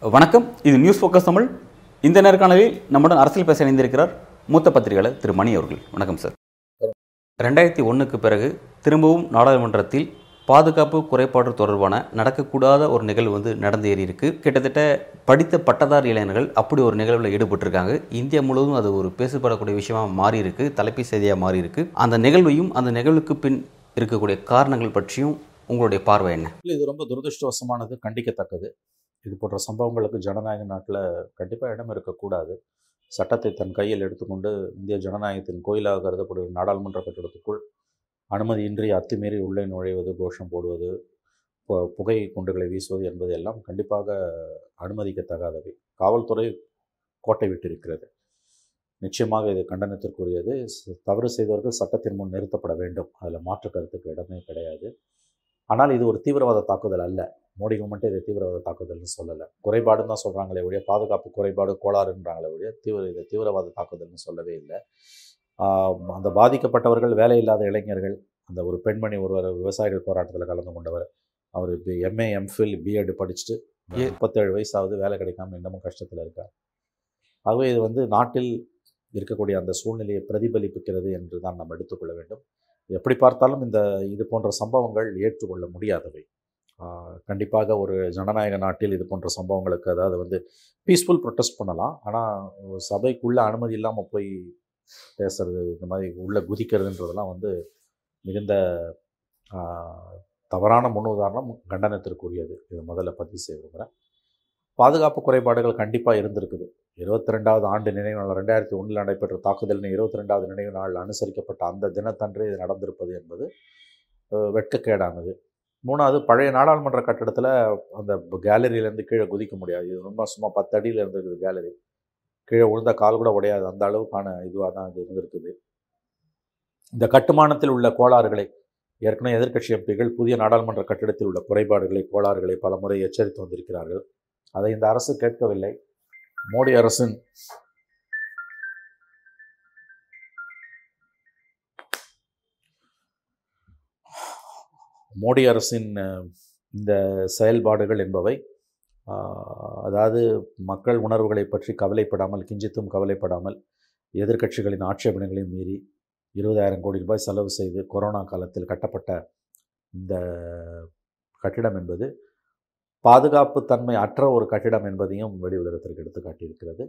வணக்கம். இது news focus Tamil. இந்த நேர்காணலில் நம்முடன் அரசியல் பேச இணைந்திருக்கிறார் மூத்த பத்திரிகையாளர் திரு மணி அவர்கள். வணக்கம் சார் ரெண்டாயிரத்தி ஒன்றுக்கு பிறகு திரும்பவும் நாடாளுமன்றத்தில் பாதுகாப்பு குறைபாடு தொடர்பான நடக்கக்கூடாத ஒரு நிகழ்வு வந்து நடந்து ஏறி இருக்கு கிட்டத்தட்ட படித்த பட்டதாரி இளைஞர்கள் அப்படி ஒரு நிகழ்வில் ஈடுபட்டிருக்காங்க. இந்தியா முழுவதும் அது ஒரு பேசப்படக்கூடிய விஷயமா மாறி இருக்கு தலைப்பு செய்தியாக மாறி இருக்கு அந்த நிகழ்வையும் அந்த நிகழ்வுக்கு பின் இருக்கக்கூடிய காரணங்கள் பற்றியும் உங்களுடைய பார்வை என்ன? இல்லை இது ரொம்ப துரதிருஷ்டவசமானது கண்டிக்கத்தக்கது. இது போன்ற சம்பவங்களுக்கு ஜனநாயக நாட்டில் கண்டிப்பாக இடம் இருக்கக்கூடாது. சட்டத்தை தன் கையில் எடுத்துக்கொண்டு இந்திய ஜனநாயகத்தின் கோயிலாக கருதக்கூடிய நாடாளுமன்ற கட்டிடத்துக்குள் அனுமதியின்றி அத்துமீறி உள்ளே நுழைவது கோஷம் போடுவது பு- புகை குண்டுகளை வீசுவது என்பது எல்லாம் கண்டிப்பாக அனுமதிக்கத்தகாதவை. காவல்துறை கோட்டை விட்டிருக்கிறது. நிச்சயமாக இது கண்டனத்திற்குரியது. தவறு செய்தவர்கள் சட்டத்தின் முன் நிறுத்தப்பட வேண்டும். அதில் மாற்று கருத்துக்கு இடமே கிடையாது. ஆனால் இது ஒரு தீவிரவாத தாக்குதல் அல்ல. மோடி கவர்மெண்ட்டே இதை தீவிரவாத தாக்குதல்னு சொல்லலை. குறைபாடுன்னு தான் சொல்கிறாங்களே ஒழிய பாதுகாப்பு குறைபாடு கோளாறுன்றாங்களே ஒழிய தீவிர இதை தீவிரவாத தாக்குதல்னு சொல்லவே இல்லை. அந்த பாதிக்கப்பட்டவர்கள் வேலை இல்லாத இளைஞர்கள் அந்த ஒரு பெண்மணி ஒருவர் விவசாயிகள் போராட்டத்தில் கலந்து கொண்டவர். அவர் இப்போ எம்ஏ எம்ஃபில் பிஎட் படிச்சுட்டு முப்பத்தேழு வயசாவது வேலை கிடைக்காம இன்னமும் கஷ்டத்தில் இருக்கார். ஆகவே இது வந்து நாட்டில் இருக்கக்கூடிய அந்த சூழ்நிலையை பிரதிபலிப்பிக்கிறது என்று தான் நாம் எடுத்துக்கொள்ள வேண்டும். எப்படி பார்த்தாலும் இந்த இது போன்ற சம்பவங்கள் ஏற்றுக்கொள்ள முடியாதவை. கண்டிப்பாக ஒரு ஜனநாயக நாட்டில் இது போன்ற சம்பவங்களுக்கு அதாவது வந்து பீஸ்ஃபுல் ப்ரொட்டஸ்ட் பண்ணலாம். ஆனால் சபைக்குள்ளே அனுமதி இல்லாமல் போய் பேசுறது இந்த மாதிரி உள்ளே குதிக்கிறதுன்றதெல்லாம் வந்து மிகுந்த தவறான தவறான முன்னுதாரணம் கண்டனத்திற்குரியது. இது முதல்ல பதிவு செய்ய விரும்புகிறேன் பாதுகாப்பு குறைபாடுகள் கண்டிப்பாக இருந்திருக்குது. இருபத்தி ரெண்டாவது ஆண்டு நினைவு நாள் ரெண்டாயிரத்தி ஒன்றில் நடைபெற்ற தாக்குதலின் இருபத்தி ரெண்டாவது நினைவு நாள் அனுசரிக்கப்பட்ட அந்த தினத்தன்றே இது நடந்திருப்பது என்பது வெட்கக்கேடானது. மூணாவது பழைய நாடாளுமன்ற கட்டடத்தில் அந்த கேலரியிலேருந்து கீழே குதிக்க முடியாது. இது ரொம்ப சும்மா பத்து அடியில் இருந்திருக்குது கேலரி. கீழே விழுந்த கால் கூட உடையாது. அந்த அளவுக்கான இதுவாக தான் அது இருந்திருக்குது. இந்த கட்டுமானத்தில் உள்ள கோளாறுகளை ஏற்கனவே எதிர்க்கட்சி எம்பிகள் புதிய நாடாளுமன்ற கட்டிடத்தில் உள்ள குறைபாடுகளை கோளாறுகளை பல முறை எச்சரித்து வந்திருக்கிறார்கள். அதை இந்த அரசு கேட்கவில்லை. மோடி அரசின் மோடி அரசின் இந்த செயல்பாடுகள் என்பவை அதாவது மக்கள் உணர்வுகளை பற்றி கவலைப்படாமல் கிஞ்சித்தும் கவலைப்படாமல் எதிர்க்கட்சிகளின் ஆட்சேபனைகளையும் மீறி இருபதாயிரம் கோடி ரூபாய் செலவு செய்து கொரோனா காலத்தில் கட்டப்பட்ட இந்த கட்டிடம் என்பது பாதுகாப்பு தன்மை அற்ற ஒரு கட்டிடம் என்பதையும் வெளி உலகத்திற்கு எடுத்து காட்டியிருக்கிறது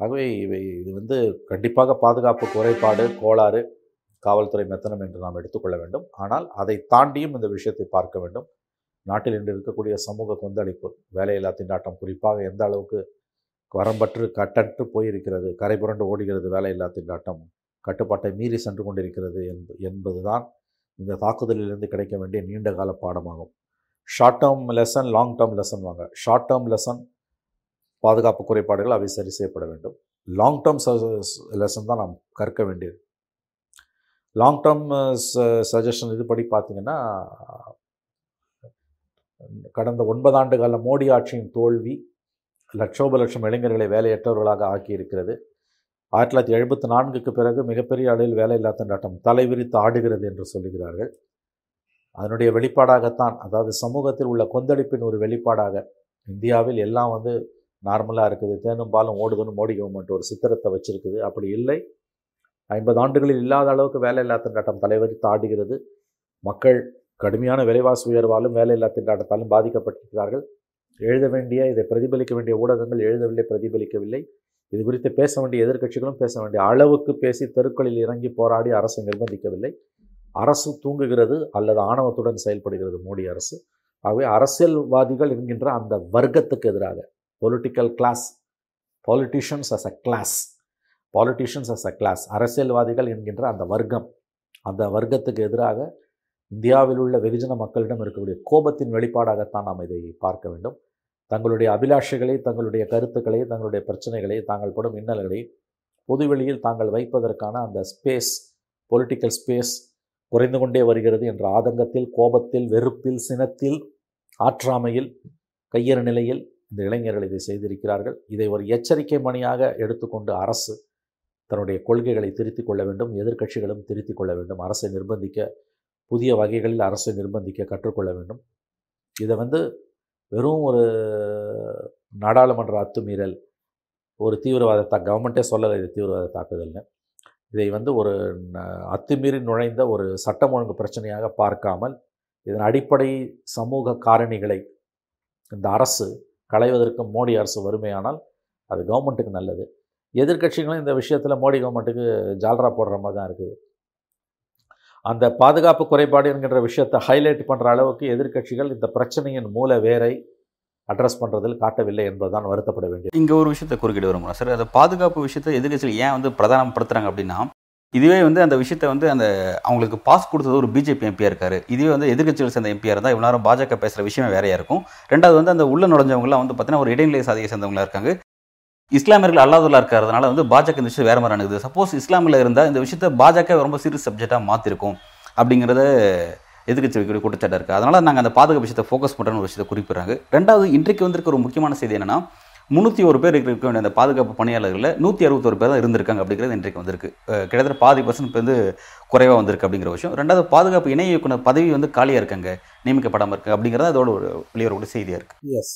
ஆகவே இவை இது வந்து கண்டிப்பாக பாதுகாப்பு குறைபாடு கோளாறு காவல்துறை மெத்தனம் என்று நாம் எடுத்துக்கொள்ள வேண்டும். ஆனால் அதை தாண்டியும் இந்த விஷயத்தை பார்க்க வேண்டும். நாட்டில் இன்று இருக்கக்கூடிய சமூக கொந்தளிப்பு வேலையில்லா திண்டாட்டம் குறிப்பாக எந்த அளவுக்கு வரம்பற்று கட்டற்று போயிருக்கிறது கரை புரண்டு ஓடுகிறது வேலையில்லா திண்டாட்டம் கட்டுப்பாட்டை மீறி சென்று கொண்டிருக்கிறது என்ப என்பதுதான் இந்த தாக்குதலிலிருந்து கிடைக்க வேண்டிய நீண்ட கால பாடமாகும். Short term lesson long term lesson வாங்க. ஷார்ட் டேர்ம் லெசன் பாதுகாப்பு குறைபாடுகள் அவை சரி செய்யப்பட வேண்டும். லாங் டேர்ம் லெசன் தான் நாம் கற்க வேண்டியது. லாங் டேர்ம் சஜஷன் இதுபடி பார்த்தீங்கன்னா கடந்த ஒன்பதாண்டு கால மோடி ஆட்சியின் தோல்வி லட்சோப லட்சம் இளைஞர்களை வேலையற்றவர்களாக ஆக்கியிருக்கிறது. ஆயிரத்தி தொள்ளாயிரத்தி எழுபத்தி நான்குக்கு பிறகு மிகப்பெரிய அளவில் வேலையில்லா திண்டாட்டம் தலைவிரித்து ஆடுகிறது என்று சொல்லுகிறார்கள். அதனுடைய வெளிப்பாடாகத்தான் அதாவது சமூகத்தில் உள்ள கொந்தளிப்பின் ஒரு வெளிப்பாடாக இந்தியாவில் எல்லாம் வந்து நார்மலாக இருக்குது. தேனும் பாலும் ஓடுதுன்னு மோடி கவர்மெண்ட் ஒரு சித்திரத்தை வச்சிருக்குது. அப்படி இல்லை. ஐம்பது ஆண்டுகளில் இல்லாத அளவுக்கு வேலையில்லா திண்டாட்டம் தலைவரித்து ஆடுகிறது. மக்கள் கடுமையான விலைவாசி உயர்வாலும் வேலையில்லா திண்டாட்டத்தாலும் பாதிக்கப்பட்டிருக்கிறார்கள். எழுத வேண்டிய இதை பிரதிபலிக்க வேண்டிய ஊடகங்கள் எழுதவில்லை பிரதிபலிக்கவில்லை. இது குறித்து பேச வேண்டிய எதிர்க்கட்சிகளும் பேச வேண்டிய அளவுக்கு பேசி தெருக்களில் இறங்கி போராடி அரசு நிர்பந்திக்கவில்லை. அரசு தூங்குகிறது அல்லது ஆணவத்துடன் செயல்படுகிறது மோடி அரசு. ஆகவே அரசியல்வாதிகள் என்கின்ற அந்த வர்க்கத்துக்கு எதிராக political class politicians as a class politicians as a class அரசியல்வாதிகள் என்கின்ற அந்த வர்க்கம் அந்த வர்க்கத்துக்கு எதிராக இந்தியாவில் உள்ள வெகுஜன மக்களிடம் இருக்கக்கூடிய கோபத்தின் வெளிப்பாடாகத்தான் நாம் இதை பார்க்க வேண்டும். தங்களுடைய அபிலாஷைகளை தங்களுடைய கருத்துக்களை தங்களுடைய பிரச்சனைகளை தாங்கள் படும் இன்னல்களை பொதுவெளியில் தாங்கள் வைப்பதற்கான அந்த ஸ்பேஸ் பொலிட்டிக்கல் ஸ்பேஸ் குறைந்து கொண்டே வருகிறது என்ற ஆதங்கத்தில் கோபத்தில் வெறுப்பில் சினத்தில் ஆற்றாமையில் கையறு நிலையில் இந்த இளைஞர்கள் இதை செய்திருக்கிறார்கள். இதை ஒரு எச்சரிக்கை மணியாக எடுத்துக்கொண்டு அரசு தன்னுடைய கொள்கைகளை திருத்திக் கொள்ள வேண்டும் எதிர்க்கட்சிகளும் திருத்திக் கொள்ள வேண்டும். அரசை நிர்பந்திக்க புதிய வகைகளில் அரசை நிர்பந்திக்க கற்றுக்கொள்ள வேண்டும். இதை வந்து வெறும் ஒரு நாடாளுமன்ற அத்துமீறல் ஒரு தீவிரவாத தா கவர்மெண்ட்டே சொல்லலை இது தீவிரவாத தாக்குதல்னு. இதை வந்து ஒரு அத்துமீறி நுழைந்த ஒரு சட்டம் ஒழுங்கு பிரச்சனையாக பார்க்காமல் இதன் அடிப்படை சமூக காரணிகளை இந்த அரசு களைவதற்கு மோடி அரசு வறுமையானால் அது கவர்மெண்ட்டுக்கு நல்லது. எதிர்க்கட்சிகளும் இந்த விஷயத்தில் மோடி கவர்மெண்ட்டுக்கு ஜால்ரா போடுற மாதிரி தான் இருக்குது. அந்த பாதுகாப்பு குறைபாடு என்கின்ற விஷயத்தை ஹைலைட் பண்ணுற அளவுக்கு எதிர்க்கட்சிகள் இந்த பிரச்சனையின் மூல வேரை அட்ரஸ் பண்ணுறதில் காட்டவில்லை என்பதுதான் வருத்தப்பட வேண்டியது. இங்கே ஒரு விஷயத்தை குறுக்கிட்டு வரும்போது சார் அந்த பாதுகாப்பு விஷயத்தை எதிர்கட்சிகள் ஏன் வந்து பிரதானப்படுத்துகிறாங்க அப்படின்னா இதுவே வந்து அந்த விஷயத்தை வந்து அந்த அவங்களுக்கு பாஸ் கொடுத்தது ஒரு பிஜேபி எம்பியாக இருக்காரு. இதுவே வந்து எதிர்கட்சிகள் சேர்ந்த எம்பியாக இருந்தால் இவ்வளோ நேரம் பாஜக பேசுகிற விஷயமே வேறையாக இருக்கும் ரெண்டாவது வந்து அந்த உள்ள நுழைஞ்சவங்களாம் வந்து பார்த்தீங்கன்னா ஒரு இடைநிலை சாதியை சேர்ந்தவங்களா இருக்காங்க. இஸ்லாமியர்கள் அல்லாதுல்லா இருக்கிறதுனால வந்து பாஜக இந்த விஷயம் வேற மாதிரி நடக்குது. சப்போஸ் இஸ்லாமில் இருந்தால் இந்த விஷயத்தை பாஜக ரொம்ப சீரியஸ் சப்ஜெக்டாக மாற்றிருக்கும் அப்படிங்கிறத எதிர்கட்சி வைக்கக்கூடிய குற்றச்சாட்டாக இருக்குது அதனால் நாங்கள் அந்த பாதுகாப்பு விஷயத்தை ஃபோக்கஸ் பண்ணுறோன்னு ஒரு விஷயத்தை குறிப்பிட்றாங்க. ரெண்டாவது இன்றைக்கு வந்திருக்க ஒரு முக்கியமான செய்தி என்னன்னா முந்நூற்றி ஒரு பேர் இருக்க வேண்டிய அந்த பாதுகாப்பு பணியாளர்களில் நூற்றி அறுபத்தொரு பேர் தான் இருந்திருக்காங்க அப்படிங்கிறது இன்றைக்கு வந்திருக்கு. கிட்டத்தட்ட பாதி பர்சன்ட் வந்து குறைவாக வந்திருக்கு அப்படிங்கிற விஷயம். ரெண்டாவது பாதுகாப்பு இணை இயக்குனர் பதவி வந்து காலியாக இருக்காங்க நியமிக்கப்படாமல் இருக்குது அப்படிங்கிறது அதோட ஒரு வெளிவரக்கூடிய செய்தியாக இருக்குது எஸ்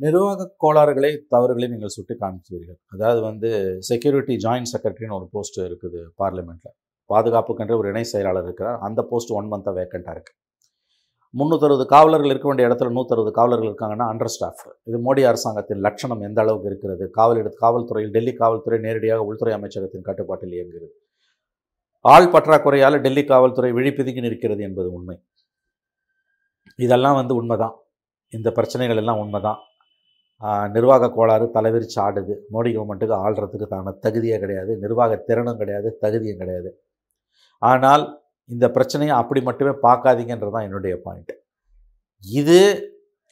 நிர்வாக கோளாறுகளை தவறுகளை நீங்கள் சுட்டி காமிச்சீர்கள் அதாவது வந்து செக்யூரிட்டி ஜாயின்ட் செக்ரட்டரின்னு ஒரு போஸ்ட் இருக்குது பார்லிமெண்ட்டில் பாதுகாப்புக்கென்ற ஒரு இணை செயலாளர் இருக்கிறார். அந்த போஸ்ட் ஒன் மந்த்தாக வேக்கண்ட்டாக இருக்குது முந்நூற்றறுபது காவலர்கள் இருக்க வேண்டிய இடத்துல நூற்றறுபது காவலர்கள் இருக்காங்கன்னா அண்டர் ஸ்டாஃப் இது மோடி அரசாங்கத்தின் லட்சணம் எந்த அளவுக்கு இருக்கிறது? காவல் எடுத்து காவல்துறையில் டெல்லி காவல்துறை நேரடியாக உள்துறை அமைச்சகத்தின் கட்டுப்பாட்டில் இயங்குகிறது. ஆள் பற்றாக்குறையால் டெல்லி காவல்துறை விழிப்பிதுங்கி நிற்கிறது என்பது உண்மை. இதெல்லாம் வந்து உண்மைதான். இந்த பிரச்சனைகள் எல்லாம் உண்மைதான். நிர்வாக கோளாறு தலைவிரிச்சு ஆடுது. மோடி கவர்மெண்ட்டுக்கு ஆள்றதுக்கு தான தகுதியே கிடையாது. நிர்வாக திறனும் கிடையாது தகுதியும் கிடையாது. ஆனால் இந்த பிரச்சனையை அப்படி மட்டுமே பார்க்காதீங்கன்றது தான் என்னுடைய பாயிண்ட் இது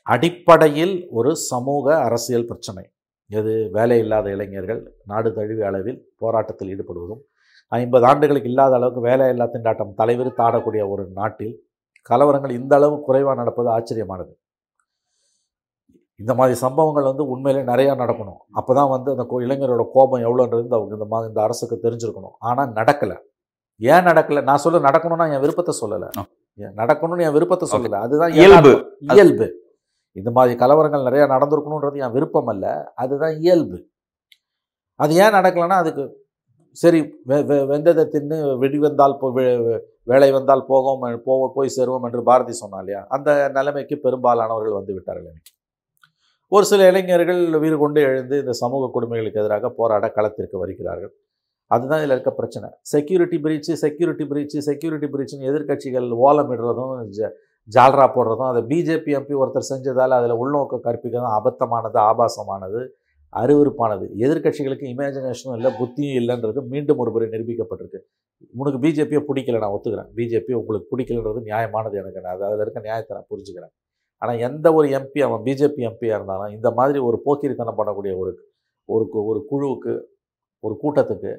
அடிப்படையில் ஒரு சமூக அரசியல் பிரச்சனை. எது வேலை இல்லாத இளைஞர்கள் நாடு தழுவிய அளவில் போராட்டத்தில் ஈடுபடுவதும் ஐம்பது ஆண்டுகளுக்கு இல்லாத அளவுக்கு வேலை இல்லா திண்டாட்டம் தலைவிரித்து ஆடக்கூடிய ஒரு நாட்டில் கலவரங்கள் இந்த அளவு குறைவாக நடப்பது ஆச்சரியமானது. இந்த மாதிரி சம்பவங்கள் வந்து உண்மையிலே நிறையா நடக்கணும். அப்போ தான் வந்து அந்த இளைஞரோட கோபம் எவ்வளோன்றது இந்த இந்த மா இந்த அரசுக்கு தெரிஞ்சிருக்கணும். ஆனால் நடக்கலை. ஏன் நடக்கலை? நான் சொல்ல நடக்கணும்னா என் விருப்பத்தை சொல்லலை. நடக்கணும்னு என் விருப்பத்தை சொல்லலை. அதுதான் இயல்பு. இயல்பு. இந்த மாதிரி கலவரங்கள் நிறையா நடந்திருக்கணுன்றது என் விருப்பம் அல்ல. அதுதான் இயல்பு. அது ஏன் நடக்கலைன்னா அதுக்கு சரி வெந்ததை தின்னு வெடி வந்தால் போ வேலை வந்தால் போகும் போக போய் சேருவோம் என்று பாரதி சொன்னா இல்லையா? அந்த நிலைமைக்கு பெரும்பாலானவர்கள் வந்து விட்டார்கள். இன்னைக்கு. ஒரு சில இளைஞர்கள் வீறு கொண்டு எழுந்து இந்த சமூக கொடுமைகளுக்கு எதிராக போராட களத்திற்கு வருகிறார்கள். அதுதான் இதில் இருக்க பிரச்சனை. Security breach security breach security பிரீச்சுன்னு எதிர்கட்சிகள் ஓலமிடுறதும் ஜ ஜால்ரா போடுறதும் அதை பிஜேபி எம்பி ஒருத்தர் செஞ்சதால் அதில் உள்நோக்கம் கற்பிக்கிறதும் அபத்தமானது ஆபாசமானது அருவருப்பானது. எதிர்க்கட்சிகளுக்கு இமேஜினேஷனும் இல்லை புத்தியும் இல்லைன்றது மீண்டும் ஒரு முறை நிரூபிக்கப்பட்டிருக்கு. உனக்கு பிஜேபியை பிடிக்கல நான் ஒத்துக்கிறேன். பிஜேபி உங்களுக்கு பிடிக்கலன்றது நியாயமானது எனக்கு. நான் அதில் இருக்க நியாயத்தை நான் புரிஞ்சுக்கிறேன். ஆனால் எந்த ஒரு எம்பி அவன் பிஜேபி எம்பியாக இருந்தாலும் இந்த மாதிரி ஒரு போக்கிரித்தனம் பண்ணக்கூடிய ஒரு ஒரு கு- ஒரு குழுவுக்கு ஒரு கூட்டத்துக்கு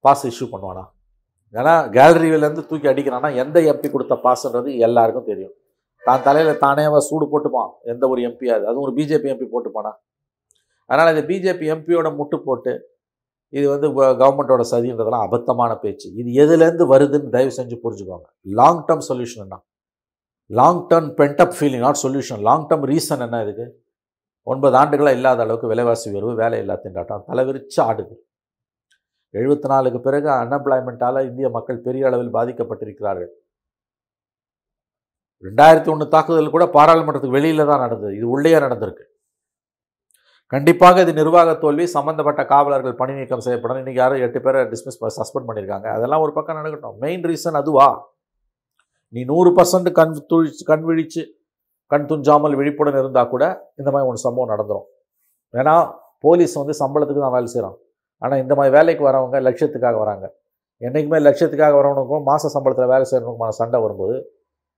பாஸ் இஷ்யூ பண்ணுவானா? ஏன்னா கேலரியிலேருந்து தூக்கி அடிக்கிறான்னா எந்த எம்பி கொடுத்த பாஸ்ன்றது எல்லாருக்கும் தெரியும். தான் தலையில் தானேவா சூடு போட்டுப்பான். எந்த ஒரு எம்பியாவது அதுவும் ஒரு பிஜேபி எம்பி போட்டுப்பானா? அதனால் இந்த பிஜேபி எம்பியோட முட்டு போட்டு இது வந்து கவர்மெண்ட்டோட சதின்றதெல்லாம் அபத்தமான பேச்சு. இது எதுலேருந்து வருதுன்னு தயவு செஞ்சு புரிஞ்சுக்கோங்க. லாங் டேர்ம் சொல்யூஷன் என்ன long term pent up feeling not solution long term reason என்ன இதுக்கு? ஒன்பது ஆண்டுகளாக இல்லாத அளவுக்கு விலைவாசி உயர்வு வேலை இல்லா திண்டாட்டம். தலைவிரிச்சு ஆடுது. எழுபத்தி நாலுக்கு பிறகு அன்எம்ப்ளாய்மெண்ட்டால் இந்திய மக்கள் பெரிய அளவில் பாதிக்கப்பட்டிருக்கிறார்கள். ரெண்டாயிரத்தி ஒன்று தாக்குதல் கூட பாராளுமன்றத்துக்கு வெளியில தான் நடந்தது. இது உள்ளேயே நடந்திருக்கு. கண்டிப்பாக இது நிர்வாக தோல்வி சம்மந்தப்பட்ட காவலர்கள் பணி நீக்கம் செய்யப்படணும். இன்றைக்கி யாரும் எட்டு பேரை டிஸ்மிஸ் சஸ்பெண்ட் பண்ணியிருக்காங்க. அதெல்லாம் ஒரு பக்கம் நடக்கட்டும். மெயின் ரீசன் அதுவா? நீ நூறு பர்சன்ட் கண் துழிச்சு கண் விழிச்சு கண் துஞ்சாமல் விழிப்புடன் இருந்தால் கூட இந்த மாதிரி ஒன்று சம்பவம் நடந்துடும் ஏன்னா போலீஸ் வந்து சம்பளத்துக்கு தான் வேலை செய்கிறான் ஆனால் இந்த மாதிரி வேலைக்கு வரவங்க லட்சியத்துக்காக வராங்க. என்றைக்குமே லட்சியத்துக்காக வரவனுக்கும் மாத சம்பளத்தில் வேலை செய்கிறவனுக்குமான சண்டை வரும்போது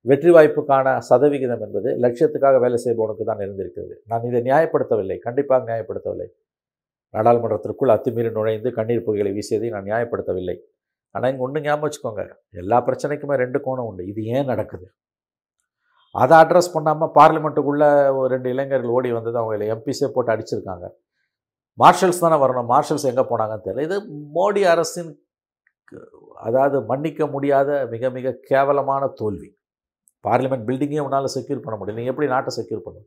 வெற்றி வாய்ப்புக்கான சதவிகிதம் என்பது லட்சியத்துக்காக வேலை செய்பவனுக்கு தான் இருந்திருக்கிறது நான் இதை நியாயப்படுத்தவில்லை. கண்டிப்பாக நியாயப்படுத்தவில்லை. நாடாளுமன்றத்திற்குள் அத்துமீறி நுழைந்து கண்ணீர் புகைகளை வீசியதை நான் நியாயப்படுத்தவில்லை. ஆனால் இங்கே ஒன்று ஞாபகம் வச்சுக்கோங்க. எல்லா பிரச்சனைக்குமே ரெண்டு கோணம் உண்டு. இது ஏன் நடக்குது? அதை அட்ரஸ் பண்ணாமல் பார்லிமெண்ட்டுக்குள்ளே ஒரு ரெண்டு இளைஞர்கள் ஓடி வந்தது அவங்கள எம்பிஸே போட்டு அடிச்சிருக்காங்க. மார்ஷல்ஸ் தானே வரணும்? மார்ஷல்ஸ் எங்கே போனாங்கன்னு தெரியல. இது மோடி அரசின் அதாவது மன்னிக்க முடியாத மிக மிக கேவலமான தோல்வி. பார்லிமெண்ட் பில்டிங்கே உன்னால் செக்யூர் பண்ண முடியல. நீங்கள் எப்படி நாட்டை செக்யூர் பண்ணும்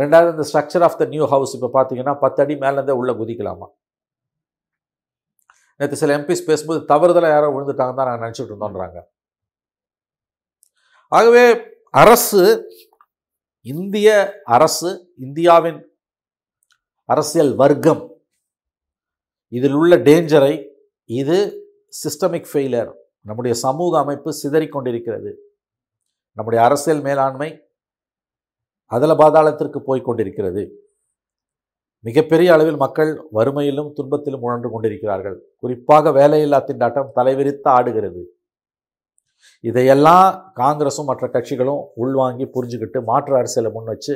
ரெண்டாவது இந்த structure of the new house இப்போ பார்த்தீங்கன்னா பத்து அடி மேலேருந்தே உள்ளே குதிக்கலாமா? நேற்று சில எம்பிஸ் பேசும்போது தவறுதலாக யாரோ விழுந்துட்டாங்க தான் நாங்கள் நினச்சிட்டு இருந்தோன்றாங்க ஆகவே அரசு இந்திய அரசு இந்தியாவின் அரசியல் வர்க்கம் இதில் உள்ள டேஞ்சரை இது சிஸ்டமிக் ஃபெயிலியர் நம்முடைய சமூக அமைப்பு சிதறிக்கொண்டிருக்கிறது நம்முடைய அரசியல் மேலாண்மை அதில் பாதாளத்திற்கு போய்க்கொண்டிருக்கிறது மிகப்பெரிய அளவில் மக்கள் வறுமையிலும் துன்பத்திலும் உணர்ந்து கொண்டிருக்கிறார்கள். குறிப்பாக வேலையில்லா திண்டாட்டம் தலைவிரித்து ஆடுகிறது. இதையெல்லாம் காங்கிரஸும் மற்ற கட்சிகளும் உள்வாங்கி புரிஞ்சுக்கிட்டு மாற்று அரசியலை முன் வச்சு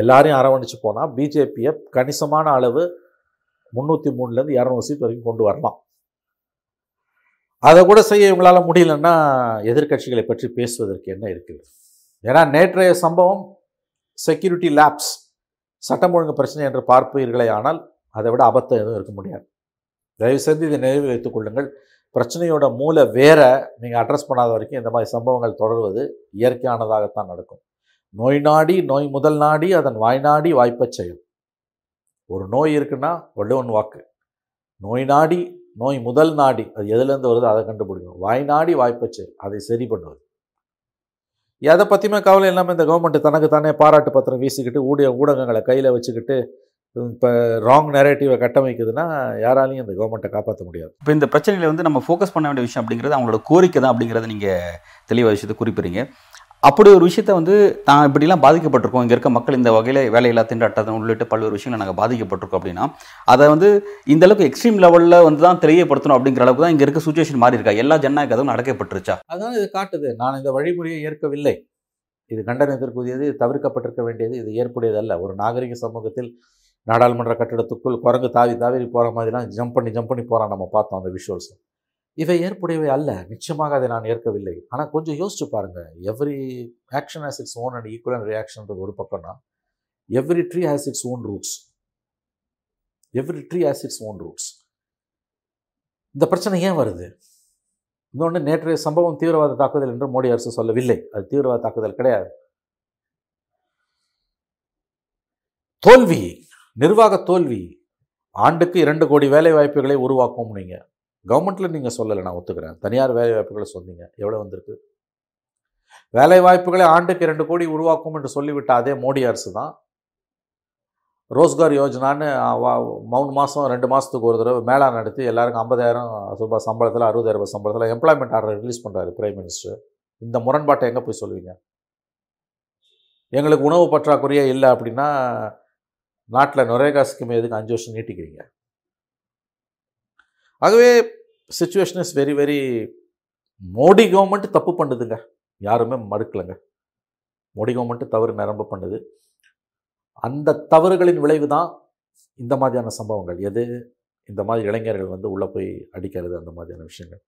எல்லாரையும் அரவணைச்சு போனால் பிஜேபியை கணிசமான அளவு முந்நூற்றி மூணுலேருந்து இரநூறு சீட் வரைக்கும் கொண்டு வரலாம். அதை கூட செய்ய இவங்களால் முடியலன்னா எதிர்கட்சிகளை பற்றி பேசுவதற்கு என்ன இருக்குது ஏன்னா நேற்றைய சம்பவம் செக்யூரிட்டி லேப்ஸ் சட்டம் ஒழுங்கு பிரச்சனை என்று பார்ப்பீர்களே ஆனால் அதை விட அபத்தம் எதுவும் இருக்க முடியாது. தயவு செய்து இதை நினைவில் வைத்துக் கொள்ளுங்கள். பிரச்சனையோட மூல வேற நீங்கள் அட்ரஸ் பண்ணாத வரைக்கும் இந்த மாதிரி சம்பவங்கள் தொடர்வது இயற்கையானதாகத்தான் நடக்கும். நோய் நாடி நோய் முதல் நாடி அதன் வாய் நாடி வாய்ப்பச் செயல். ஒரு நோய் இருக்குன்னா வள்ளுவன் வாக்கு. நோய் நாடி நோய் முதல் நாடி அது எதுலேருந்து வருதோ அதை கண்டுபிடிக்கும் வாய் நாடி வாய்ப்பச் செயல். அதை சரி பண்ணுவது. எதை பற்றியுமே கவலை இல்லாமல் இந்த கவர்மெண்ட் தனக்கு தானே பாராட்டு பத்திரம் வீசிக்கிட்டு ஊடிய ஊடகங்களை கையில் வச்சுக்கிட்டு இப்போ ராங் நெரேட்டிவை கட்டமைக்குதுன்னா யாராலையும் இந்த கவர்மெண்ட்டை காப்பாற்ற முடியாது. இப்போ இந்த பிரச்சனையில் வந்து நம்ம ஃபோக்கஸ் பண்ண வேண்டிய விஷயம் அப்படிங்கிறது அவங்களோட கோரிக்கை தான் அப்படிங்கிறத நீங்கள் தெளிவாக விஷயத்தை குறிப்பிடுறீங்க. அப்படி ஒரு விஷயத்தை வந்து தான் இப்படிலாம் பாதிக்கப்பட்டிருக்கோம். இங்கே இருக்க மக்கள் இந்த வகையில் வேலையில்லா திண்டாட்டம் உள்ளிட்ட பல்வேறு விஷயங்கள் நாங்கள் பாதிக்கப்பட்டிருக்கோம் அப்படின்னா அதை வந்து இந்த அளவுக்கு எக்ஸ்ட்ரீம் லெவலில் வந்து தான் தெரியப்படுத்தணும் அப்படிங்கிற அளவுக்கு தான் இங்கே இருக்க சுச்சுவேஷன் மாறி இருக்கா? எல்லா ஜனநாயக கதவும் நடக்கப்பட்டுருச்சா? அதனால் இது காட்டுது. நான் இந்த வழிமுறையை ஏற்கவில்லை. இது கண்டனத்திற்குரியது தவிர்க்கப்பட்டிருக்க வேண்டியது இது ஏற்புடையதல்ல. ஒரு நாகரிக சமூகத்தில் நாடாளுமன்ற கட்டிடத்துக்குள் குரங்கு தாவி தாவி போகிற மாதிரிலாம் ஜம்ப் பண்ணி ஜம்ப் பண்ணி போகிறான் நம்ம பார்த்தோம் அந்த விஷுவல்ஸை இவை ஏற்புடையவை அல்ல. நிச்சயமாக அதை நான் ஏற்கவில்லை. ஆனால் கொஞ்சம் யோசிச்சு பாருங்கள் every action has its own and equal ரியாக்ஷன்றது ஒரு பக்கம்னா every tree has its own roots every tree has its own roots இந்த பிரச்சனை ஏன் வருது? இன்னொன்று நேற்றைய சம்பவம் தீவிரவாத தாக்குதல் என்று மோடி அரசு சொல்லவில்லை. அது தீவிரவாத தாக்குதல் கிடையாது. தோல்வி நிர்வாக தோல்வி ஆண்டுக்கு இரண்டு கோடி வேலை வாய்ப்புகளை உருவாக்கும் நீங்கள் கவர்மெண்ட்டில் நீங்கள் சொல்லலை நான் ஒத்துக்கிறேன். தனியார் வேலை வாய்ப்புகளை சொன்னீங்க. எவ்வளோ வந்திருக்கு? வேலை வாய்ப்புகளை ஆண்டுக்கு இரண்டு கோடி உருவாக்கும் என்று சொல்லிவிட்ட அதே மோடி அரசு தான். ரோஸ்கார் யோஜனான்னு மூணு மாதம் ரெண்டு மாதத்துக்கு ஒரு தடவை மேளா நடத்தி எல்லாருக்கும் ஐம்பதாயிரம் ரூபாய் சம்பளத்தில் அறுபதாயிரம் ரூபாய் சம்பளத்தில் எம்ப்ளாய்மெண்ட் ஆர்டர் ரிலீஸ் பண்ணுறாரு பிரைம் மினிஸ்டர் இந்த முரண்பாட்டை எங்கே போய் சொல்லுவீங்க எங்களுக்கு உணவு பற்றாக்குறையே இல்லை அப்படின்னா நாட்டில் நுரேகா ஸ்கீம் எதுக்கு அஞ்சு வருஷம் நீட்டிக்கிறீங்க? ஆகவே situation is very very Modi government தப்பு பண்ணுதுங்க. யாருமே மறுக்கலைங்க. மோடி கவர்மெண்ட்டு தவறு நிரம்ப பண்ணுது. அந்த தவறுகளின் விளைவு தான் இந்த மாதிரியான சம்பவங்கள். எது? இந்த மாதிரி இளைஞர்கள் வந்து உள்ளே போய் அடிக்கிறது அந்த மாதிரியான விஷயங்கள்.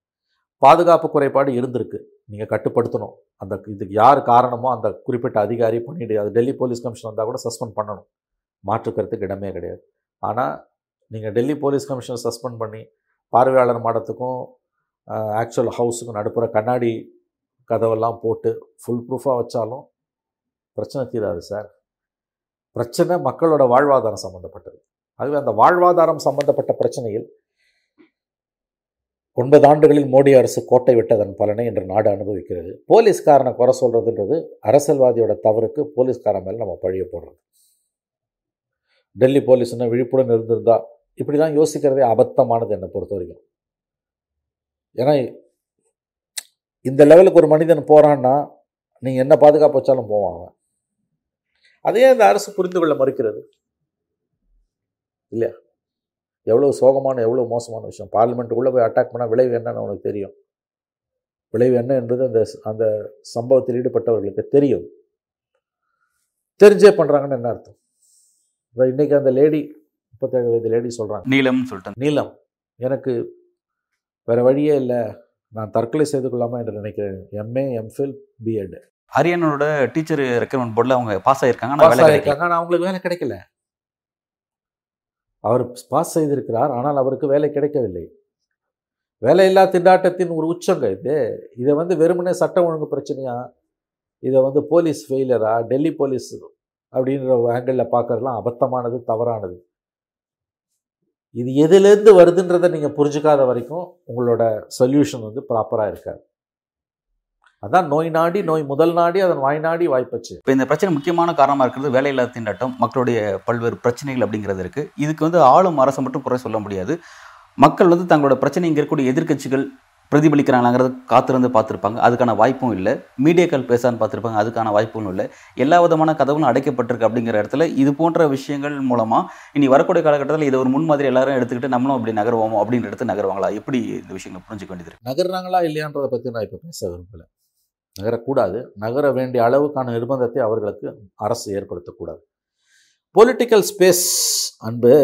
பாதுகாப்பு குறைபாடு இருந்திருக்கு. நீங்கள் கட்டுப்படுத்தணும். அந்த இதுக்கு யார் காரணமோ அந்த குறிப்பிட்ட அதிகாரி பண்ணிவிடு அது டெல்லி போலீஸ் கமிஷன் வந்தால் கூட சஸ்பெண்ட் பண்ணணும். மாற்றுக்கிறதுக்கு இடமே கிடையாது. ஆனால் நீங்கள் டெல்லி போலீஸ் கமிஷனை சஸ்பெண்ட் பண்ணி பார்வையாளர் மாடத்துக்கும் ஆக்சுவல் ஹவுஸுக்கும் நடுப்புற கண்ணாடி கதவெல்லாம் போட்டு ஃபுல் ப்ரூஃபாக வச்சாலும் பிரச்சனை தீராது சார். பிரச்சனை மக்களோட வாழ்வாதாரம் சம்மந்தப்பட்டது ஆகவே அந்த வாழ்வாதாரம் சம்பந்தப்பட்ட பிரச்சனையில் ஒன்பது ஆண்டுகளில் மோடி அரசு கோட்டை விட்டதன் பலனை இன்று நாடு அனுபவிக்கிறது. போலீஸ்காரனை குறை சொல்கிறதுன்றது அரசியல்வாதியோட தவறுக்கு போலீஸ்காரன் மேலே நம்ம பழிய போடுறது. டெல்லி போலீஸ்னால் விழிப்புடன் இருந்திருந்தால் இப்படிலாம் யோசிக்கிறதே அபத்தமானது என்னை பொறுத்த வரைக்கும் ஏன்னா இந்த லெவலுக்கு ஒரு மனிதன் போகிறான்னா நீங்கள் என்ன பாதுகாப்பு வச்சாலும் போவான் அவன். அதையே இந்த அரசு புரிந்து கொள்ள மறுக்கிறது. இல்லையா? எவ்வளோ சோகமான எவ்வளோ மோசமான விஷயம். பார்லிமெண்ட்டுக்குள்ளே போய் அட்டாக் பண்ணால் விளைவு என்னன்னு உனக்கு தெரியும். விளைவு என்ன என்பது அந்த அந்த சம்பவத்தில் ஈடுபட்டவர்களுக்கு தெரியும். தெரிஞ்சே பண்ணுறாங்கன்னு என்ன அர்த்தம்? இப்போ இன்றைக்கி அந்த லேடி முப்பத்தேழு வயது லேடி சொல்கிறாங்க நீளம்னு சொல்லிட்டு நீலம். எனக்கு வேறு வழியே இல்லை. நான் தற்கொலை செய்து கொள்ளாமா என்று நினைக்கிறேன். எம்ஏ எம்ஃபில் பிஎட் ஹரியானாவோட டீச்சர் ரெக்ரூட்மெண்ட் போர்டில் அவங்க பாஸ் ஆயிருக்காங்க ஆனால் பாஸ் ஆகிருக்காங்க ஆனால் அவங்களுக்கு வேலை கிடைக்கல. அவர் பாஸ் செய்திருக்கிறார் ஆனால் அவருக்கு வேலை கிடைக்கவில்லை. வேலையில்லா திண்டாட்டத்தின் ஒரு உச்சங்க இது. இதை வந்து வெறுமனே சட்டம் ஒழுங்கு பிரச்சனையா? இதை வந்து போலீஸ் ஃபெயிலியரா டெல்லி போலீஸ் அப்படின்ற ஆங்கிளில் பார்க்கறதுலாம் அபத்தமானது தவறானது. இது எதுலேருந்து வருதுன்றதை நீங்கள் புரிஞ்சுக்காத வரைக்கும் உங்களோட சொல்யூஷன் வந்து ப்ராப்பராக இருக்காது. அதான் நோய் நாடி நோய் முதல் நாடி அதன் வாய் நாடி வாய்ப்பச்சு. இப்போ இந்த பிரச்சனை முக்கியமான காரணமாக இருக்கிறது வேலையில்லா திண்டாட்டம் மக்களுடைய பல்வேறு பிரச்சனைகள் அப்படிங்கிறது இருக்குது இதுக்கு வந்து ஆளும் அரசு மட்டும் குறை சொல்ல முடியாது. மக்கள் வந்து தங்களோட பிரச்சனை இங்கே இருக்கக்கூடிய எதிர்க்கட்சிகள் பிரதிபலிக்கிறாங்கிறது காத்திருந்து பார்த்துருப்பாங்க. அதுக்கான வாய்ப்பும் இல்லை. மீடியாக்கள் பேசான்னு பார்த்துருப்பாங்க. அதுக்கான வாய்ப்பும் இல்லை. எல்லா விதமான கதவுகளும் அடைக்கப்பட்டிருக்கு அப்படிங்கிற இடத்துல இது போன்ற விஷயங்கள் மூலமாக இனி வரக்கூடிய காலகட்டத்தில் இதை ஒரு முன்மாதிரி எல்லாரும் எடுத்துக்கிட்டு நம்மளும் அப்படி நகருவோமோ அப்படின்னு எடுத்து நகருவாங்களா? எப்படி இந்த விஷயங்களை புரிஞ்சுக்க வேண்டியது நகர்றாங்களா இல்லையான்றதை பற்றி நான் இப்போ பேச விரும்பலை. நகரக்கூடாது. நகர வேண்டிய அளவுக்கான நிர்பந்தத்தை அவர்களுக்கு அரசு ஏற்படுத்தக்கூடாது. பொலிட்டிக்கல் ஸ்பேஸ் அன்பு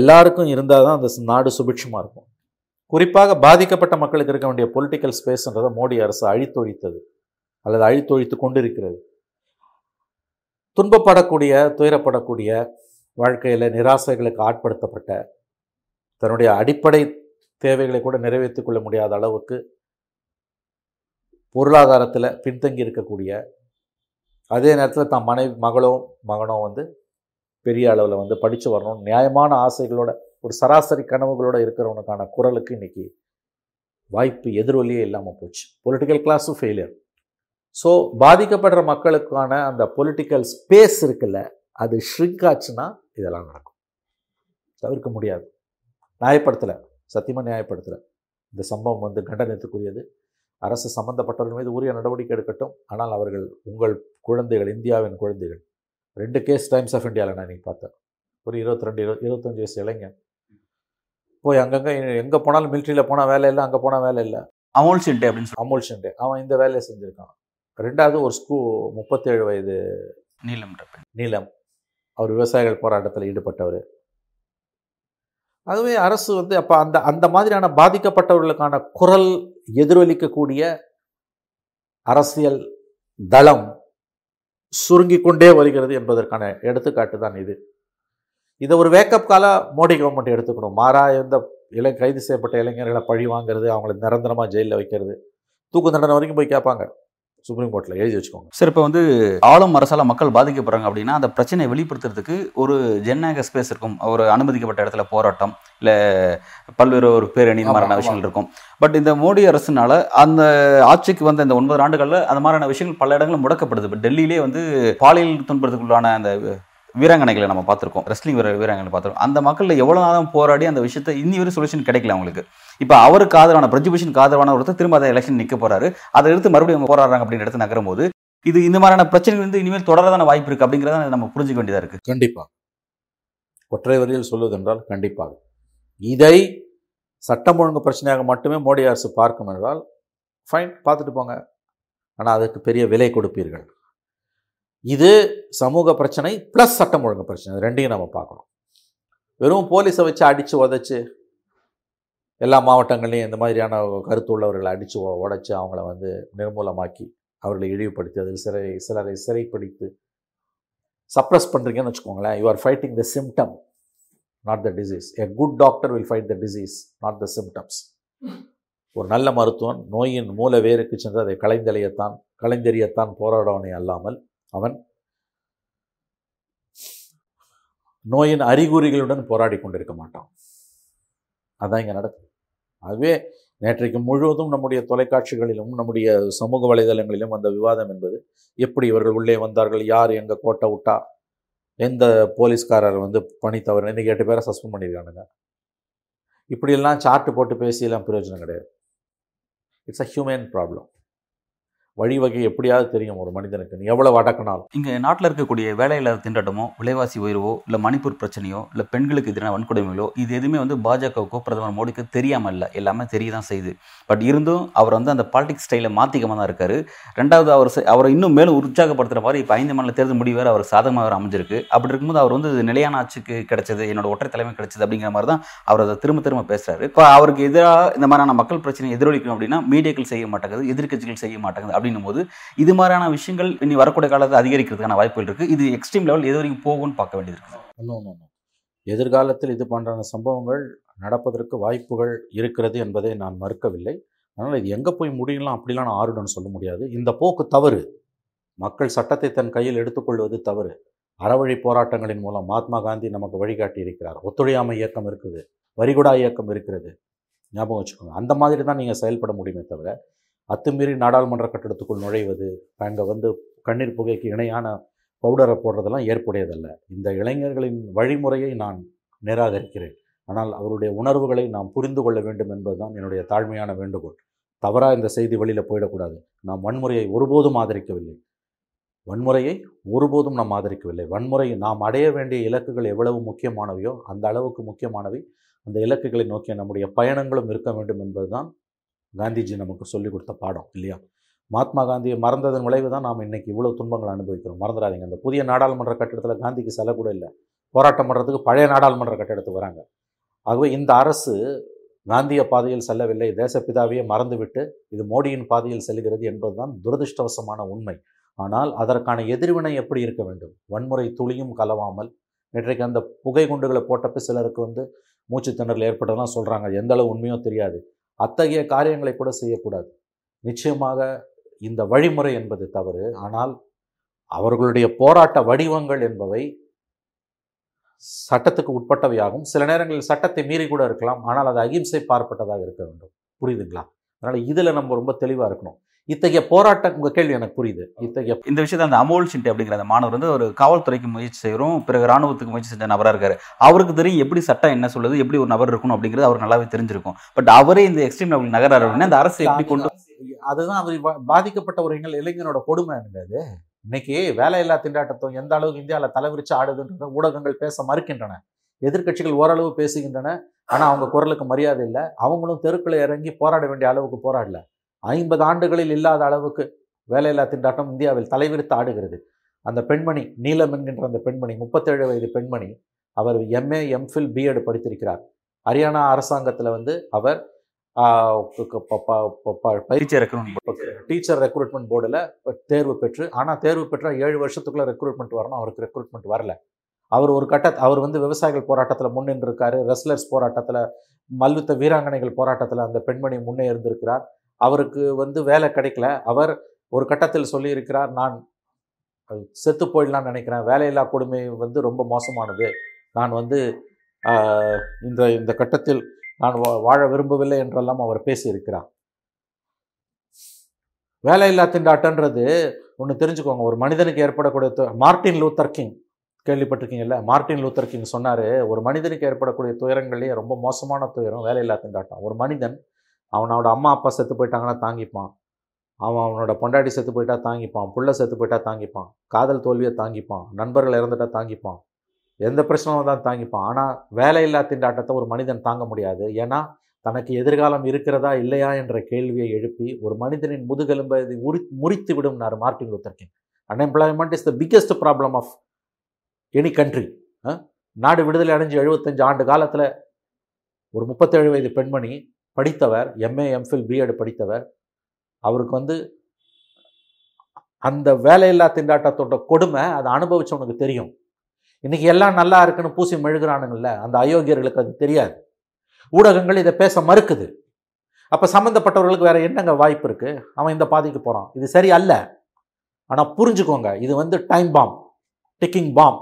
எல்லாருக்கும் இருந்தால் தான் அந்த நாடு சுபிட்சமாக இருக்கும். குறிப்பாக பாதிக்கப்பட்ட மக்களுக்கு இருக்க வேண்டிய பொலிட்டிக்கல் ஸ்பேஸ்ன்றதை மோடி அரசு அழித்தொழித்தது அல்லது அழித்தொழித்து கொண்டிருக்கிறது. துன்பப்படக்கூடிய துயரப்படக்கூடிய வாழ்க்கையில் நிராசைகளுக்கு ஆட்படுத்தப்பட்ட தன்னுடைய அடிப்படை தேவைகளை கூட நிறைவேற்றிக் கொள்ள முடியாத அளவுக்கு பொருளாதாரத்தில் பின்தங்கி இருக்கக்கூடிய அதே நேரத்தில் தான் மனைவி மகளோ மகனோ வந்து பெரிய அளவில் வந்து படித்து வரணும் நியாயமான ஆசைகளோட ஒரு சராசரி கனவுகளோட இருக்கிறவனுக்கான குரலுக்கு இன்னைக்கு வாய்ப்பு எதிர்வொலியே இல்லாமல் போச்சு. பொலிட்டிக்கல் கிளாஸும் ஃபெயிலியர் ஸோ பாதிக்கப்படுற மக்களுக்கான அந்த பொலிட்டிக்கல் ஸ்பேஸ் இருக்குல்ல அது ஷ்ரிங்க் ஆச்சுன்னா இதெல்லாம் நடக்கும். தவிர்க்க முடியாது. நியாயப்படுத்தலை. சத்தியமாக நியாயப்படுத்தலை. இந்த சம்பவம் வந்து கண்டனத்துக்குரியது. அரசு சம்பந்தப்பட்டவர்கள் மீது உரிய நடவடிக்கை எடுக்கட்டும். ஆனால் அவர்கள் உங்கள் குழந்தைகள் இந்தியாவின் குழந்தைகள். ரெண்டு கேஸ் டைம்ஸ் ஆஃப் இந்தியாவில் நான் இன்றைக்கி பார்த்தேன். ஒரு இருபத்தி ரெண்டு இருபத்தஞ்சு வயசு இளைஞன். போய் அங்கங்கே எங்கே போனாலும் மிலிட்ரியில் போனால் வேலை இல்லை அங்கே போனால் வேலை இல்லை. அமோல் சில்டே அப்படின்னு சொல்லி அமுல் ஷெண்டே அவன் இந்த வேலையை செஞ்சுருக்கான். ரெண்டாவது ஒரு ஸ்கூ முப்பத்தேழு வயது நீலம் நீலம். அவர் விவசாயிகள் போராட்டத்தில் ஈடுபட்டவர். ஆகவே அரசு வந்து அப்போ அந்த அந்த மாதிரியான பாதிக்கப்பட்டவர்களுக்கான குரல் எதிரொலிக்கக்கூடிய அரசியல் தளம் சுருங்கிக் கொண்டே வருகிறது என்பதற்கான எடுத்துக்காட்டு தான் இது. இதை ஒரு வேக்கப் கால மோடி கவர்மெண்ட் எடுத்துக்கணும். மாறா இந்த இளை கைது செய்யப்பட்ட இளைஞர்களை பழி வாங்குறது அவங்கள நிரந்தரமாக ஜெயிலில் வைக்கிறது. தூக்கு தண்டனை வரைக்கும் போய் கேட்பாங்க. சுப்ரீம் கோர்ட்டில் எழுதி வச்சுக்கோங்க. சார் இப்போ வந்து ஆளும் அரசால மக்கள் பாதிக்கப்படுறாங்க அப்படின்னா அந்த பிரச்சனையை வெளிப்படுத்துறதுக்கு ஒரு ஜனநாயக ஸ்பேஸ் இருக்கும். ஒரு அனுமதிக்கப்பட்ட இடத்துல போராட்டம் இல்லை பல்வேறு ஒரு பேரணி இந்த மாதிரியான. விஷயங்கள் இருக்கும். பட் இந்த மோடி அரசுனால அந்த ஆட்சிக்கு வந்த இந்த ஒன்பது ஆண்டுகளில் அந்த மாதிரியான விஷயங்கள் பல இடங்களும் முடக்கப்படுது. இப்போ டெல்லியிலே வந்து பாலியல் துன்பத்துக்குள்ளான அந்த வீராங்கனைகளை நம்ம பார்த்துருக்கோம். ரெஸ்லிங் வீர வீராங்கனை பார்த்துருக்கோம். அந்த மக்கள் எவ்வளோ நேரம் போராடி அந்த விஷயத்தை இன்னி வரை சொல்யூஷன் கிடைக்கல அவங்களுக்கு. இப்போ அவருக்கு ஆதரவான பிரஜிபிஷனுக்கு ஆதரவான ஒருத்தர் திரும்ப அதை எலெக்ஷன் நிற்க போறாரு. அதை எடுத்து மறுபடியும் அவங்க போராடுறாங்க அப்படின்னு எடுத்து நகரும் போது இது இந்த மாதிரியான பிரச்சனைகள் வந்து இனிமேல் தொடரதான வாய்ப்பு இருக்கு அப்படிங்கிறத நம்ம புரிஞ்சுக்க வேண்டியதா இருக்கு. கண்டிப்பாக ஒற்றை வரியில் சொல்வதென்றால் கண்டிப்பாக. இதை சட்டம் ஒழுங்கு பிரச்சனையாக மட்டுமே மோடி அரசு பார்க்கும் என்றால் ஃபைன் பார்த்துட்டு போங்க. ஆனால் அதுக்கு பெரிய விலை கொடுப்பீர்கள். இது சமூக பிரச்சனை ப்ளஸ் சட்டம் ஒழுங்கு பிரச்சனை. ரெண்டையும் நம்ம பார்க்கணும். வெறும் போலீஸை வச்சு அடித்து உதச்சி எல்லா மாவட்டங்கள்லையும் இந்த மாதிரியான கருத்து உள்ளவர்களை அடித்து உடச்சி அவங்கள வந்து நிர்மூலமாக்கி அவர்களை இழிவுபடுத்தி அதில் சிறை சிலரை சிறைப்படுத்தி சப்ரஸ் பண்ணுறீங்கன்னு வச்சுக்கோங்களேன். You are fighting the symptom not the disease a good doctor will fight the disease not the symptoms ஒரு நல்ல மருத்துவன் நோயின் மூல வேருக்கு சென்று அதை களைந்தெறியத்தான் களைந்தெறியத்தான் போராடவனே அல்லாமல் அவன் நோயின் அறிகுறிகளுடன் போராடி கொண்டிருக்க மாட்டான். அதான் இங்கே நடக்குது. ஆகவே நேற்றைக்கு முழுவதும் நம்முடைய தொலைக்காட்சிகளிலும் நம்முடைய சமூக வலைதளங்களிலும் அந்த விவாதம் என்பது எப்படி இவர்கள் உள்ளே வந்தார்கள் யார் எங்கே கோட்டை விட்டா எந்த போலீஸ்காரர் வந்து பணி தவறு இன்னைக்கு எட்டு பேரை சஸ்பெண்ட் பண்ணியிருக்கானுங்க. இப்படியெல்லாம் சார்ட்டு போட்டு பேசியெல்லாம் பிரயோஜனம் கிடையாது. இட்ஸ் அ ஹியூமன் ப்ராப்ளம் வழிவகை எப்படியாவது தெரியும் ஒரு மனிதனுக்கு. நீ எவ்வளவு அடக்கினாலும். இங்க நாட்டில் இருக்கக்கூடிய வேலையில்லாத திண்டாட்டமோ விலைவாசி உயர்வோ இல்லை மணிப்பூர் பிரச்சனையோ இல்லை பெண்களுக்கு எதிரான வன்கொடுமைகளோ இது எதுவுமே வந்து பாஜகவுக்கோ பிரதமர் மோடிக்கு தெரியாம இல்லை. எல்லாமே தெரிய தான் செய்யுது. பட் இருந்தும் அவர் வந்து அந்த பாலிடிக்ஸ் ஸ்டைலை மாற்றிக்காம தான் இருக்காரு. ரெண்டாவது அவர் அவரை இன்னும் மேலும் உற்சாகப்படுத்துற மாதிரி இப்போ ஐந்து மாநில தேர்தல் முடிவு வேறு அவர் சாதகமாக அவர் அமைஞ்சிருக்கு. அப்படி இருக்கும்போது அவர் வந்து நிலையான ஆட்சிக்கு கிடைச்சது என்னோட ஒற்றை தலைமை கிடைச்சது அப்படிங்கிற மாதிரி தான் அவர் அதை திரும்ப திரும்ப பேசுறாரு. இப்போ அவருக்கு எதிராக இந்த மாதிரியான மக்கள் பிரச்சனை எதிரொலிக்கணும் அப்படின்னா மீடியாக்கள் செய்ய மாட்டேங்குது எதிர்க்கட்சிகள் செய்ய மாட்டேங்குது. அப்படின்னும் போது இது மாதிரியான விஷயங்கள் இனி வரக்கூடிய காலத்தில் அதிகரிக்கிறதுக்கான வாய்ப்புகள் இருக்கு. இது எக்ஸ்ட்ரீம் லெவல் எது வரைக்கும் போகும்னு பார்க்க வேண்டியது இருக்கு. எதிர்காலத்தில் இது போன்ற சம்பவங்கள் நடப்பதற்கு வாய்ப்புகள் இருக்கிறது என்பதை நான் மறுக்கவில்லை. அதனால் இது எங்கே போய் முடியலாம் அப்படிலாம் நான் ஆருடன் சொல்ல முடியாது. இந்த போக்கு தவறு. மக்கள் சட்டத்தை தன் கையில் எடுத்துக்கொள்வது தவறு. அறவழி போராட்டங்களின் மூலம் மகாத்மா காந்தி நமக்கு வழிகாட்டி இருக்கிறார். ஒத்துழையாமை இயக்கம் இருக்குது. வரிகுடா இயக்கம் இருக்கிறது. ஞாபகம் வச்சுக்கோங்க. அந்த மாதிரி தான் நீங்கள் செயல்பட முடியுமே தவிர அத்துமீறி நாடாளுமன்ற கட்டடத்துக்குள் நுழைவது அங்கே வந்து கண்ணீர் புகைக்கு இணையான பவுடரை போடுறதெல்லாம் ஏற்புடையதல்ல. இந்த இளைஞர்களின் வழிமுறையை நான் நிராகரிக்கிறேன். ஆனால் அவருடைய உணர்வுகளை நாம் புரிந்து கொள்ள வேண்டும் என்பதுதான் என்னுடைய தாழ்மையான வேண்டுகோள். தவறாக இந்த செய்தி வெளியில் போயிடக்கூடாது. நாம் வன்முறையை ஒருபோதும் ஆதரிக்கவில்லை. வன்முறையை ஒருபோதும் நாம் ஆதரிக்கவில்லை. வன்முறை நாம் அடைய வேண்டிய இலக்குகள் எவ்வளவு முக்கியமானவையோ அந்த அளவுக்கு முக்கியமானவை. அந்த இலக்குகளை நோக்கிய நம்முடைய பயணங்களும் இருக்க வேண்டும் என்பதுதான் காந்திஜி நமக்கு சொல்லிக் கொடுத்த பாடம் இல்லையா? மகாத்மா காந்தியை மறந்ததன் விளைவு தான் நாம் இன்றைக்கி இவ்வளோ துன்பங்களை அனுபவிக்கிறோம். மறந்துடாதீங்க. அந்த புதிய நாடாளுமன்ற கட்டிடத்தில் காந்திக்கு செல கூட இல்லை. போராட்டம் பண்ணுறதுக்கு பழைய நாடாளுமன்ற கட்டிடத்துக்கு வராங்க. ஆகவே இந்த அரசு காந்திய பாதையில் செல்லவில்லை. தேசப்பிதாவையே மறந்துவிட்டு இது மோடியின் பாதையில் செல்கிறது என்பதுதான் துரதிருஷ்டவசமான உண்மை. ஆனால் அதற்கான எதிர்வினை எப்படி இருக்க வேண்டும்? வன்முறை துளியும் கலவாமல் இன்றைக்கு அந்த புகை குண்டுகளை போட்டப்ப சிலருக்கு வந்து மூச்சு திணறல் ஏற்பட்டதெல்லாம் சொல்கிறாங்க எந்த அளவு உண்மையோ தெரியாது. அத்தகைய காரியங்களை கூட செய்யக்கூடாது. நிச்சயமாக இந்த வழிமுறை என்பது தவறு. ஆனால் அவர்களுடைய போராட்ட வடிவங்கள் என்பவை சட்டத்துக்கு உட்பட்டவையாகும். சில நேரங்களில் சட்டத்தை மீறி கூட இருக்கலாம். ஆனால் அது அகிம்சை பார்ப்பட்டதாக இருக்க வேண்டும். புரியுதுங்களா? அதனால் இதில் நம்ம ரொம்ப தெளிவாக இருக்கணும். இத்தகைய போராட்டம் உங்கள் கேள்வி எனக்கு புரியுது. இத்தகைய இந்த விஷயத்தை அந்த அமோல் சிண்டி அப்படிங்கிற அந்த மாணவர் வந்து ஒரு காவல்துறைக்கு முயற்சி செய்கிறோம் பிறகு ராணுவத்துக்கு முயற்சி செஞ்ச நபராக இருக்காரு. அவருக்கு தெரியும் எப்படி சட்டம் என்ன சொல்லுது எப்படி ஒரு நபர் இருக்கணும் அப்படிங்கிறது அவருக்கு நல்லாவே தெரிஞ்சிருக்கும். பட் அவரே இந்த எக்ஸ்ட்ரீம் லெவல் நகராரு அப்படின்னா இந்த அரசு எப்படி கொண்டு அதுதான் அவர் பாதிக்கப்பட்ட ஒரு இளைஞ- இளைஞனோட கொடுமை எனக்கு அது. இன்னைக்கு வேலையில்லா திண்டாட்டத்தும் எந்த அளவுக்கு இந்தியாவில் தலைவிரிச்சு ஆடுதுன்றத ஊடகங்கள் பேச மறுக்கின்றன. எதிர்க்கட்சிகள் ஓரளவு பேசுகின்றன ஆனால் அவங்க குரலுக்கு மரியாதை இல்லை. அவங்களும் தெருக்களை இறங்கி போராட வேண்டிய அளவுக்கு போராடல. ஐம்பது ஆண்டுகளில் இல்லாத அளவுக்கு வேலையில்லா திண்டாட்டம் இந்தியாவில் தலைவிரித்து ஆடுகிறது. அந்த பெண்மணி நீலம் என்கின்ற அந்த பெண்மணி முப்பத்தேழு வயது பெண்மணி அவர் எம்ஏ எம்ஃபில் பிஎட் படித்திருக்கிறார். ஹரியானா அரசாங்கத்தில் வந்து அவர் பயிற்சி டீச்சர் இருக்கணும் டீச்சர் ரெக்ரூட்மெண்ட் போர்டில் தேர்வு பெற்று ஆனால் தேர்வு பெற்ற ஏழு வருஷத்துக்குள்ள ரெக்ரூட்மெண்ட் வரணும். அவருக்கு ரெக்ரூட்மெண்ட் வரல. அவர் ஒரு கட்ட அவர் வந்து விவசாயிகள் போராட்டத்தில் முன்னின்றிருக்காரு. ரெஸ்லர்ஸ் போராட்டத்தில் மல்யுத்த வீராங்கனைகள் போராட்டத்தில் அந்த பெண்மணி முன்னே இருந்திருக்கிறார் அவருக்கு வந்து வேலை கிடைக்கல. அவர் ஒரு கட்டத்தில் சொல்லியிருக்கிறார் நான் செத்து போயிடலாம்னு நினைக்கிறேன். வேலையில்லா கொடுமை வந்து ரொம்ப மோசமானது. நான் வந்து இந்த இந்த கட்டத்தில் நான் வா- வாழ விரும்பவில்லை என்றெல்லாம் அவர் பேசியிருக்கிறார். வேலையில்லா திண்டாட்டன்றது ஒன்று தெரிஞ்சுக்கோங்க. ஒரு மனிதனுக்கு ஏற்படக்கூடிய து- மார்ட்டின் லூத்தர் கிங் கேள்விப்பட்டிருக்கீங்கல்ல? மார்ட்டின் லூத்தர் கிங் சொன்னார் ஒரு மனிதனுக்கு ஏற்படக்கூடிய துயரங்கள்லேயே ரொம்ப மோசமான துயரம் வேலையில்லா திண்டாட்டம். ஒரு மனிதன் அவனோட அம்மா அப்பா செத்து போயிட்டாங்கன்னா தாங்கிப்பான். அவன் அவனோட பொண்டாட்டி செத்து போயிட்டா தாங்கிப்பான். புள்ள செத்து போயிட்டா தாங்கிப்பான். காதல் தோல்வியை தாங்கிப்பான். நண்பர்கள் இறந்துட்டா தாங்கிப்பான். எந்த பிரச்சனையும் தான் தாங்கிப்பான். ஆனால் வேலையில்லா திண்டாட்டத்தை ஒரு மனிதன் தாங்க முடியாது. ஏன்னா தனக்கு எதிர்காலம் இருக்கிறதா இல்லையா என்ற கேள்வியை எழுப்பி ஒரு மனிதனின் முதுகெலும்பை உரி முறித்து விடும்னாரு Martin Luther King. Unemployment is the biggest problem of any country. நாடு விடுதலை அடைஞ்சு எழுபத்தஞ்சு ஆண்டு காலத்தில் ஒரு முப்பத்தேழு வயது பெண்மணி படித்தவர் எம்ஏ எம்ஃபில் பிஎட் படித்தவர். அவருக்கு வந்து அந்த வேலையில்லா திண்டாட்டத்தோட கொடுமை அதை அனுபவிச்சவனுக்கு தெரியும். இன்றைக்கி எல்லாம் நல்லா இருக்குன்னு பூசி மெழுகிறானுங்கள்ல அந்த அயோக்கியர்களுக்கு அது தெரியாது. ஊடகங்கள் இதை பேச மறுக்குது. அப்போ சம்மந்தப்பட்டவர்களுக்கு வேறு என்னங்க வாய்ப்பு இருக்குது அவன் இந்த பாதைக்கு போகிறான் இது சரி அல்ல. ஆனால் புரிஞ்சுக்கோங்க இது வந்து டைம் பாம் டிக்கிங் பாம்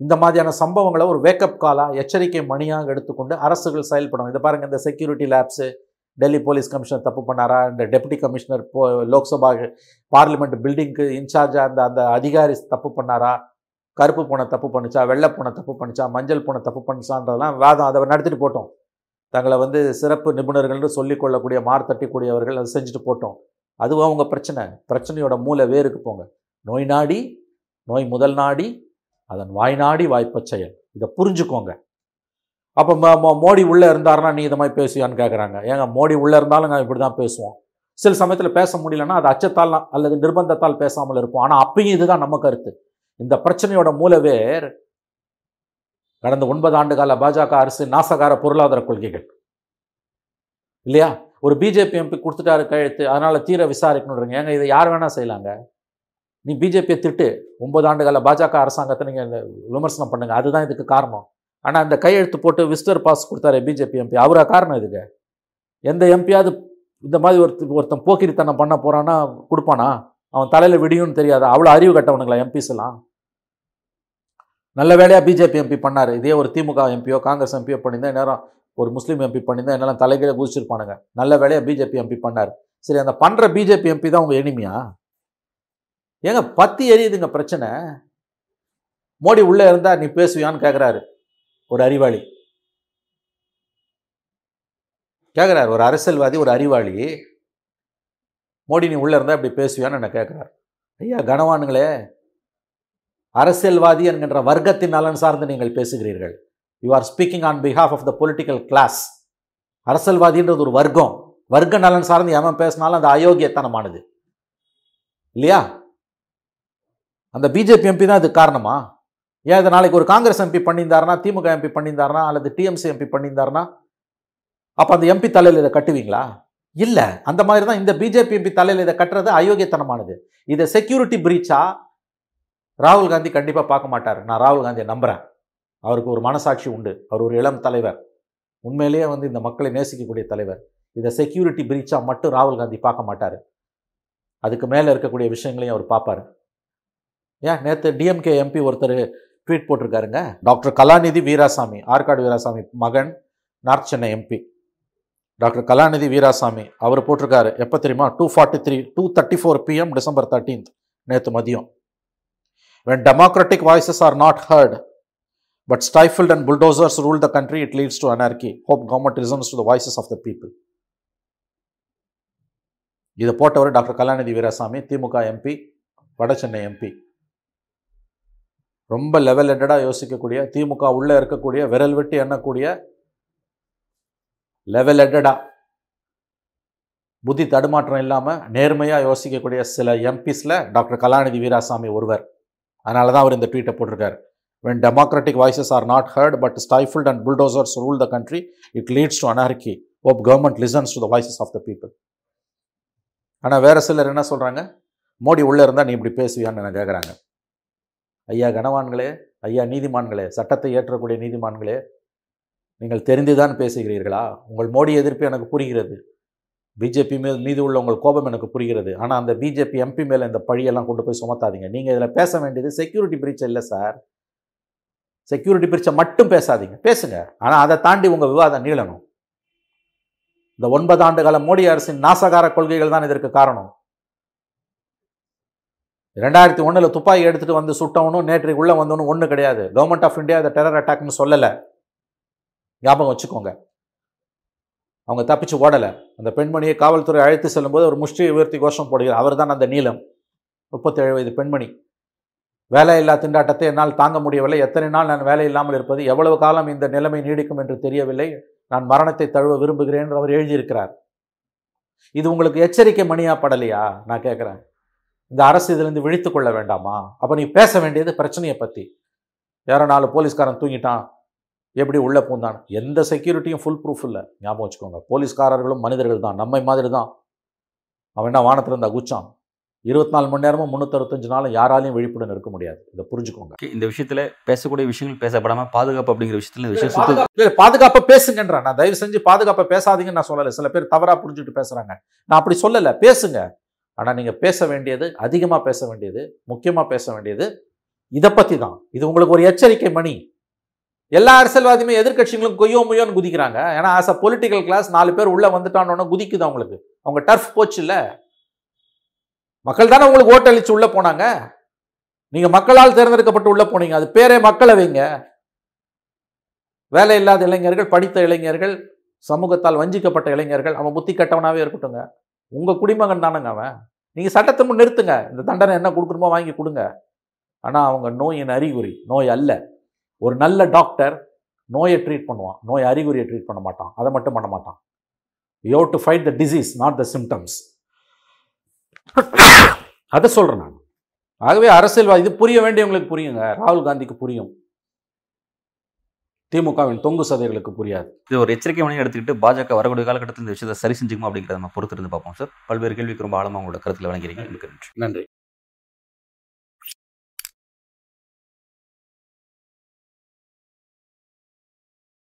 இந்த மாதிரியான சம்பவங்களை ஒரு வேக்கப் காலாக எச்சரிக்கை மணியாக எடுத்துக்கொண்டு அரசுகள் செயல்படும் இதை பாருங்கள் இந்த security lapse Delhi police commissioner தப்பு பண்ணாரா? இந்த டெப்டி கமிஷனர் போ லோக்சபா பார்லிமெண்ட் பில்டிங்க்கு இன்சார்ஜாக அந்த அந்த அதிகாரி தப்பு பண்ணாரா? கருப்பு பூனை தப்பு பண்ணிச்சா? வெள்ளை பூனை தப்பு பண்ணிச்சா? மஞ்சள் பூனை தப்பு பண்ணிச்சான்றதெல்லாம் வாதம் அதை நடத்திட்டு போட்டோம். தங்களை வந்து சிறப்பு நிபுணர்கள்னு சொல்லிக் கொள்ளக்கூடிய மார் தட்டிக்கூடியவர்கள் அதை செஞ்சுட்டு போட்டோம். அதுவும் அவங்க பிரச்சனை. பிரச்சனையோட மூளை வேருக்கு போங்க. நோய் நாடி நோய் முதல் நாடி அதன் வாய்நாடி வாய்ப்ப செயல். இதை புரிஞ்சுக்கோங்க. அப்போ மோடி உள்ளே இருந்தாருன்னா நீ இதை மாதிரி பேசுவியான்னு கேட்குறாங்க ஏங்க மோடி உள்ளே இருந்தாலும் நான் இப்படி தான் பேசுவோம். சில சமயத்தில் பேச முடியலன்னா அது அச்சத்தால் அல்லது நிர்பந்தத்தால் பேசாமல் இருப்போம் ஆனால் அப்பயும் இதுதான் நம்ம கருத்து. இந்த பிரச்சனையோட மூலவேர் கடந்த ஒன்பது ஆண்டு கால பாஜக அரசு நாசகார பொருளாதார கொள்கைகள். இல்லையா? ஒரு பிஜேபி எம்பி கொடுத்துட்டாரு கழுத்து அதனால் தீர விசாரிக்கணுன்றீங்க ஏங்க இதை யார் வேணால் செய்யலாங்க? நீ பிஜேபியை திட்டு ஒன்பது ஆண்டுகால பாஜக அரசாங்கத்தை நீங்கள் விமர்சனம் பண்ணுங்கள் அதுதான் இதுக்கு காரணம். ஆனால் அந்த கையெழுத்து போட்டு விஸ்டர் பாஸ் கொடுத்தாரு பிஜேபி எம்பி அவரா காரணம் இதுக்கு? எந்த எம்பியாவது இந்த மாதிரி ஒருத்த ஒருத்தன் போக்கிரித்தனம் பண்ண போறான்னா கொடுப்பானா? அவன் தலையில் விடியும்னு தெரியாதா? அவ்வளோ அறிவு கட்டவனுங்களா எம்பிஸ் எல்லாம்? நல்ல வேலையாக பிஜேபி எம்பி பண்ணார். இதே ஒரு திமுக எம்பியோ காங்கிரஸ் எம்பியோ பண்ணியிருந்தா நேரம் ஒரு முஸ்லீம் எம்பி பண்ணியிருந்தா என்னெல்லாம் தலைகீழே குதிச்சிருப்பானுங்க. நல்ல வேலையாக பிஜேபி எம்பி பண்ணார். சரி அந்த பண்ணுற பிஜேபி எம்பி தான் உங்கள் எளிமையா ஏங்க பத்தி எரியுதுங்க பிரச்சனை. மோடி உள்ளே இருந்தால் நீ பேசுவியான்னு கேட்குறாரு ஒரு அறிவாளி. கேட்குறாரு ஒரு அரசியல்வாதி ஒரு அறிவாளி. மோடி நீ உள்ளே இருந்தால் இப்படி பேசுவியான்னு என்ன கேட்குறாரு ஐயா கனவானுங்களே. அரசியல்வாதி என்கின்ற வர்க்கத்தின் நலன் சார்ந்து நீங்கள் பேசுகிறீர்கள். You are speaking on behalf of the political class அரசியல்வாதின்றது ஒரு வர்க்கம். வர்க்க நலன் சார்ந்து எவன் பேசினாலும் அது அயோக்கியத்தனமானது. இல்லையா? அந்த பிஜேபி எம்பி தான் இதுக்கு காரணமா? ஏன் இதை நாளைக்கு ஒரு காங்கிரஸ் எம்பி பண்ணியிருந்தாருனா திமுக எம்பி பண்ணியிருந்தாருனா அல்லது டிஎம்சி எம்பி பண்ணியிருந்தாருனா அப்போ அந்த எம்பி தலையில் இதை கட்டுவீங்களா? இல்லை. அந்த மாதிரி தான் இந்த பிஜேபி எம்பி தலையில் இதை கட்டுறது அயோக்கியத்தனமானது. இதை செக்யூரிட்டி பிரீச்சா ராகுல் காந்தி கண்டிப்பாக பார்க்க மாட்டார். நான் ராகுல் காந்தியை நம்புகிறேன் அவருக்கு ஒரு மனசாட்சி உண்டு. அவர் ஒரு இளம் தலைவர். உண்மையிலேயே வந்து இந்த மக்களை நேசிக்கக்கூடிய தலைவர். இதை செக்யூரிட்டி பிரீச்சாக மட்டும் ராகுல் காந்தி பார்க்க மாட்டார். அதுக்கு மேலே இருக்கக்கூடிய விஷயங்களையும் அவர் பார்ப்பார். ஏன் நேற்று டிஎம்கே எம்பி ஒருத்தர் ட்வீட் போட்டிருக்காருங்க. டாக்டர் கலாநிதி வீராசாமி ஆற்காடு வீராசாமி மகன் north Chennai MP doctor Kalanidhi Veeraswamy அவர் போட்டிருக்காரு. எப்போ தெரியுமா? Two forty three two thirty four PM December thirteenth நேற்று மதியம். When democratic voices are not heard but stifled and bulldozers rule the country it leads to anarchy hope government listens to the voices of the people இதை போட்டவர் doctor Kalanidhi Veeraswamy DMK MP வட Chennai MP ரொம்ப level ஹெட்டடாக யோசிக்கக்கூடிய திமுக உள்ளே இருக்கக்கூடிய விரல் வெட்டி எண்ணக்கூடிய லெவல் ஹெட்டடாக புத்தி தடுமாற்றம் இல்லாமல் நேர்மையாக யோசிக்கக்கூடிய சில எம்பிஸில் டாக்டர் கலாநிதி வீராசாமி ஒருவர். அதனால தான் அவர் இந்த ட்வீட்டை போட்டிருக்கார். When democratic voices are not heard but stifled and bulldozers rule the country it leads to anarchy hope government listens to the voices of the people ஆனால் வேறு சிலர் என்ன சொல்கிறாங்க மோடி உள்ளே இருந்தால் நீ இப்படி பேசுவியான்னு என்ன கேட்குறாங்க ஐயா கனவான்களே ஐயா நீதிமான்களே சட்டத்தை ஏற்றக்கூடிய நீதிமான்களே நீங்கள் தெரிந்துதான் பேசுகிறீர்களா? உங்கள் மோடி எதிர்ப்பு எனக்கு புரிகிறது. பிஜேபி மீது மீது உள்ள உங்கள் கோபம் எனக்கு புரிகிறது. ஆனால் அந்த பிஜேபி எம்பி மேலே இந்த பழியெல்லாம் கொண்டு போய் சுமத்தாதீங்க. நீங்கள் இதில் பேச வேண்டியது செக்யூரிட்டி பிரீச் இல்லை சார் செக்யூரிட்டி பிரீச்சை மட்டும் பேசாதீங்க. பேசுங்க. ஆனால் அதை தாண்டி உங்கள் விவாதம் நீளணும். இந்த ஒன்பது ஆண்டு கால மோடி அரசின் நாசகார கொள்கைகள் தான் இதற்கு காரணம். ரெண்டாயிரத்தி ஒன்றில் துப்பாக்கி எடுத்துட்டு வந்து சுட்டவனும் நேற்றைக்கு உள்ளே வந்தவனும் ஒன்றும் கிடையாது. கவர்மெண்ட் ஆஃப் இந்தியா அதை டெரர் அட்டாக்னு சொல்லலை. ஞாபகம் வச்சுக்கோங்க. அவங்க தப்பிச்சு ஓடலை. அந்த பெண்மணியை காவல்துறை அழைத்து செல்லும்போது ஒரு முஷ்டியை உயர்த்தி கோஷம் போடுகிறார். அவர் தான் அந்த நீளம். முப்பத்தேழு வயது பெண்மணி. வேலையில்லா திண்டாட்டத்தை என்னால் தாங்க முடியவில்லை. எத்தனை நாள் நான் வேலை இல்லாமல் இருப்பது? எவ்வளவு காலம் இந்த நிலைமை நீடிக்கும் என்று தெரியவில்லை. நான் மரணத்தை தழுவ விரும்புகிறேன் என்று அவர் எழுதியிருக்கிறார். இது உங்களுக்கு எச்சரிக்கை மணியா படலையா? நான் கேட்குறேன். இந்த அரசு இதிலிருந்து விழித்து கொள்ள வேண்டாமா? அப்போ நீ பேச வேண்டியது பிரச்சனையை பற்றி யாரோ நாலு போலீஸ்காரன் தூங்கிட்டான். எப்படி உள்ளே பூந்தான்? எந்த செக்யூரிட்டியும் ஃபுல் ப்ரூஃப் இல்லை. ஞாபகம் வச்சுக்கோங்க. போலீஸ்காரர்களும் மனிதர்கள் தான். நம்மை மாதிரி தான் அவன் என்ன வானத்தில் இருந்தா குச்சான்? இருபத்தி நாலு மணி நேரமும் முந்நூற்றறுபத்தஞ்சு நாளும் யாராலையும் விழிப்புடன் இருக்க முடியாது. இதை புரிஞ்சுக்கோங்க. இந்த விஷயத்துல பேசக்கூடிய விஷயங்கள் பேசப்படாம பாதுகாப்பு அப்படிங்கிற விஷயத்துல இந்த விஷயம் சுத்து இல்ல, பாதுகாப்பை பேசுங்கன்றேன். நான் தயவு செஞ்சு பாதுகாப்பை பேசாதீங்கன்னு நான் சொல்லலை. சில பேர் தவறா புரிஞ்சுட்டு பேசுறாங்க. நான் அப்படி சொல்லலை. பேசுங்க. ஆனால் நீங்கள் பேச வேண்டியது அதிகமாக பேச வேண்டியது முக்கியமாக பேச வேண்டியது இதை பற்றி தான். இது உங்களுக்கு ஒரு எச்சரிக்கை மணி. எல்லா அரசியல்வாதியுமே எதிர்க்கட்சிகளும் கொய்யோ முய்யோன்னு குதிக்கிறாங்க. ஏன்னா ஆஸ் அ பொலிட்டிக்கல் கிளாஸ் நாலு பேர் உள்ளே வந்துட்டான்னு குதிக்குது அவங்களுக்கு. அவங்க டர்ஃப் போச்சு இல்லை. மக்கள் தானே உங்களுக்கு ஓட்டளிச்சு உள்ளே போனாங்க. நீங்கள் மக்களால் தேர்ந்தெடுக்கப்பட்டு உள்ளே போனீங்க. அது பேரே மக்களை வைங்க. வேலை இல்லாத இளைஞர்கள் படித்த இளைஞர்கள் சமூகத்தால் வஞ்சிக்கப்பட்ட இளைஞர்கள் அவன் புத்தி கட்டவனாகவே இருக்கட்டும்ங்க. உங்கள் குடிமகன் தானேங்க அவன். நீங்கள் சட்டத்தை முன் நிறுத்துங்க. இந்த தண்டனை என்ன கொடுக்கணுமோ வாங்கி கொடுங்க. ஆனால் அவங்க நோயின் அறிகுறி நோய் அல்ல. ஒரு நல்ல டாக்டர் நோயை ட்ரீட் பண்ணுவான். நோய் அறிகுறியை ட்ரீட் பண்ண மாட்டான். அதை மட்டும் பண்ண மாட்டான். You to fight the disease not the symptoms அதை சொல்கிறேன் நான். ஆகவே அரசியல்வாதி இது புரிய வேண்டியவங்களுக்கு புரியுங்க. ராகுல் காந்திக்கு புரியும். திமுகவின் தொங்கு சதைகளுக்கு புரியாது. இது ஒரு எச்சரிக்கை மணி எடுத்துக்கிட்டு பாஜக வரக்கூடிய காலகட்டத்தில் இந்த விஷயத்தை சரி செஞ்சுக்குமா அப்படிங்கிறத நம்ம பொறுத்திருந்து பார்ப்போம் சார். பல்வேறு கேள்விக்கு ரொம்ப ஆழமாக உங்களோட கருத்தில் வழங்கிறீங்க நன்றி.